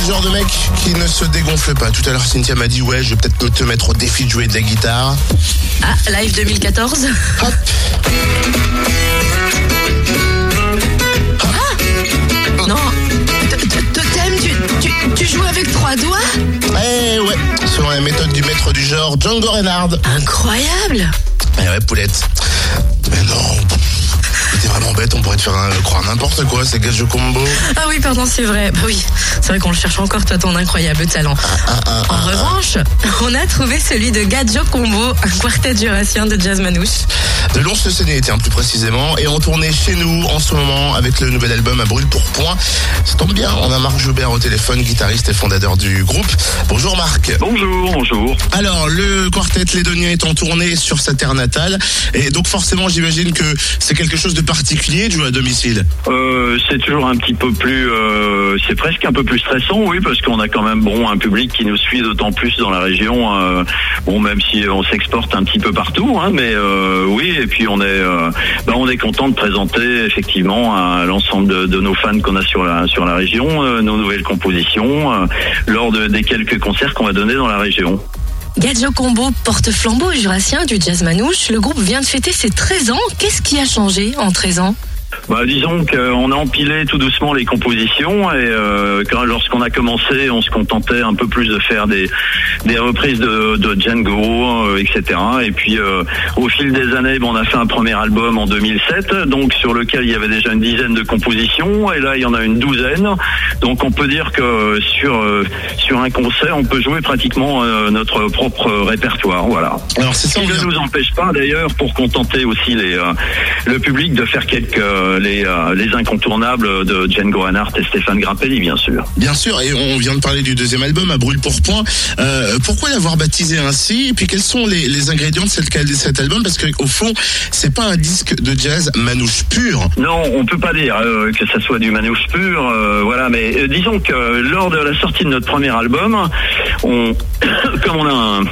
suis le genre de mec qui ne se dégonfle pas. Tout à l'heure, Cynthia m'a dit Ouais, je vais peut-être te mettre au défi de jouer de la guitare. Ah, live 2014 Hop Non. T- t- Totem, tu, tu, tu joues avec trois doigts Eh ouais, selon la méthode du maître du genre, Django Reinhardt. Incroyable Eh ouais, poulette. Mais non, pourrait te faire un- croire n'importe quoi, c'est Gadjo Combo. Ah oui, pardon, c'est vrai. Bah oui, c'est vrai qu'on le cherche encore, toi, ton incroyable talent. En revanche, on a trouvé celui de Gadjo Combo, un quartet jurassien de jazz manouche. De était un plus précisément, et on tournait chez nous en ce moment avec le nouvel album à brûle pour point. Ça tombe bien, on a Marc Joubert au téléphone, guitariste et fondateur du groupe. Bonjour Marc. Bonjour, bonjour. Alors, le quartet Lédonien est en tournée sur sa terre natale, et donc forcément j'imagine que c'est quelque chose de particulier de jouer à domicile. Euh, c'est toujours un petit peu plus, euh, c'est presque un peu plus stressant, oui, parce qu'on a quand même bon un public qui nous suit d'autant plus dans la région. euh, bon, même si on s'exporte un petit peu partout, hein, mais oui, et puis on est, euh, bah, on est content de présenter effectivement à l'ensemble de, nos fans qu'on a sur la région euh, nos nouvelles compositions euh, lors de- des quelques concerts qu'on va donner dans la région. Gadjo Combo porte flambeau jurassien du jazz manouche. Le groupe vient de fêter ses 13 ans. Qu'est-ce qui a changé en 13 ans? Bah, disons qu'on a empilé tout doucement les compositions et euh, quand lorsqu'on a commencé, on se contentait un peu plus de faire des, des reprises de, de Django, euh, etc. Et puis euh, au fil des années, bon, on a fait un premier album en 2007, donc sur lequel il y avait déjà une dizaine de compositions et là il y en a une douzaine. Donc on peut dire que sur euh, sur un concert, on peut jouer pratiquement euh, notre propre répertoire. Voilà. Alors Ce qui ne nous empêche pas d'ailleurs pour contenter aussi les, euh, le public de faire quelques euh, les, euh, les incontournables de Django Reinhardt et Stéphane Grappelli bien sûr. Bien sûr, et on vient de parler du deuxième album, à brûle pour point. Euh, pourquoi l'avoir baptisé ainsi? Et puis quels sont les, les ingrédients de, cette, de cet album? Parce qu'au fond, c'est pas un disque de jazz manouche pur. Non, on peut pas dire euh, que ça soit du manouche pur, euh, voilà. Mais euh, disons que lors de la sortie de notre premier album, on, comme on a un,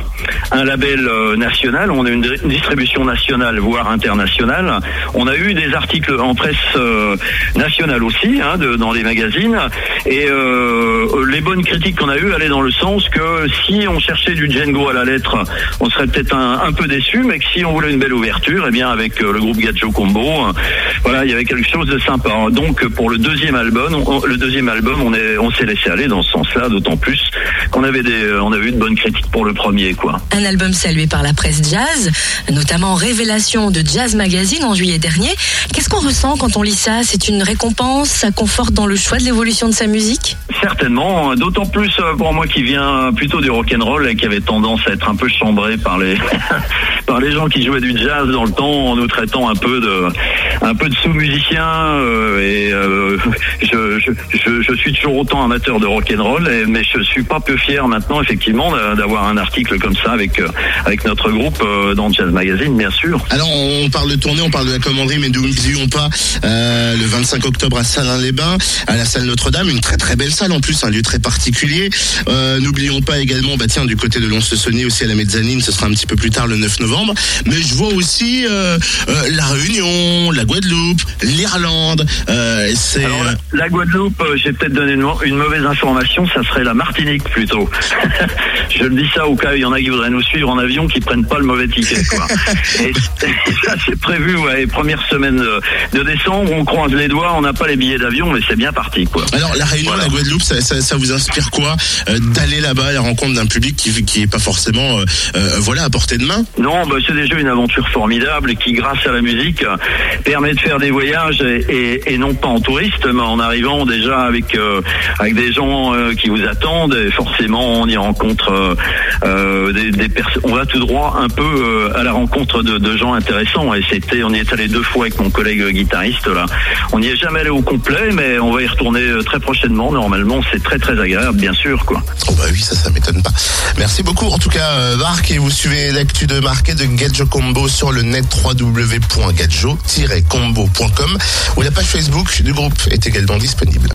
un label euh, national, on a une, di- une distribution nationale, voire internationale. On a eu des articles en presse euh, nationale aussi, hein, dans les magazines. Et euh, les bonnes critiques qu'on a eues allaient dans le sens que si on cherchait du Django à la lettre, on serait peut-être un, peu déçu, mais que si on voulait une belle ouverture, eh bien avec le groupe Gadjo Combo, voilà, il y avait quelque chose de sympa. Donc pour le deuxième album, on, le deuxième album, on est, on s'est laissé aller dans ce sens-là, d'autant plus qu'on avait eu de bonnes critiques pour le premier. Un album salué par la presse jazz, notamment Révélation de Jazz Magazine en juillet dernier. Qu'est-ce qu'on ressent quand on lit ça? C'est une récompense Ça conforte dans le choix de l'évolution de sa musique? Certainement, d'autant plus euh, pour moi qui viens plutôt du rock and roll et qui avait tendance à être un peu chambré par les par les gens qui jouaient du jazz dans le temps en nous traitant un peu de un peu de sous-musiciens euh, et euh, je, suis toujours autant amateur de rock mais je suis pas peu fier maintenant effectivement d'a- d'avoir un article comme ça avec avec notre groupe dans Jazz Magazine bien sûr. Alors on parle de tournée, on parle de la commanderie, mais n'oublions pas le 25 octobre à Salins-les-Bains, à la salle Notre-Dame, une très très belle salle en plus, un lieu très particulier. Euh, n'oublions pas également, bah tiens, du côté de Lons-le-Saunier aussi à la mezzanine, ce sera un petit peu plus tard le 9 novembre. Mais je vois aussi euh, euh, la Réunion, la Guadeloupe, l'Irlande. Euh, c'est Alors, la, la Guadeloupe, euh, j'ai peut-être donné une, une mauvaise information, ça serait la Martinique plutôt. je le dis ça au cas où il y en a qui voudraient nous suivre en avion qui prennent pas le mauvais ticket. Quoi. et, ça, c'est prévu, ouais, première semaine de, de décembre, on croise les doigts, on n'a pas les billets d'avion, mais c'est bien parti. quoi. Alors la Réunion, Voilà. la Guadeloupe, ça, ça, ça vous inspire quoi euh, d'aller là-bas à la rencontre d'un public qui qui est pas forcément euh, euh, voilà à portée de main? Non, bah, c'est déjà une aventure formidable qui, grâce à la musique, permet de faire des voyages et, non pas en touriste, mais en arrivant déjà avec euh, avec des gens euh, qui vous attendent. Et forcément, on y rencontre euh, des, personnes. On va tout droit un peu à la rencontre de, gens intéressants. Et c'était, on y est allé deux fois avec mon collègue guitariste là. On n'y est jamais allé au complet, mais on va y retourner très prochainement. Normalement, c'est très très agréable, bien sûr, quoi. Oh bah oui, ça, ça m'étonne pas. Merci beaucoup en tout cas Marc et vous suivez l'actu de Marc et de Gadjo Combo sur le net www.gadjo-combo.com où la page Facebook du groupe est également disponible.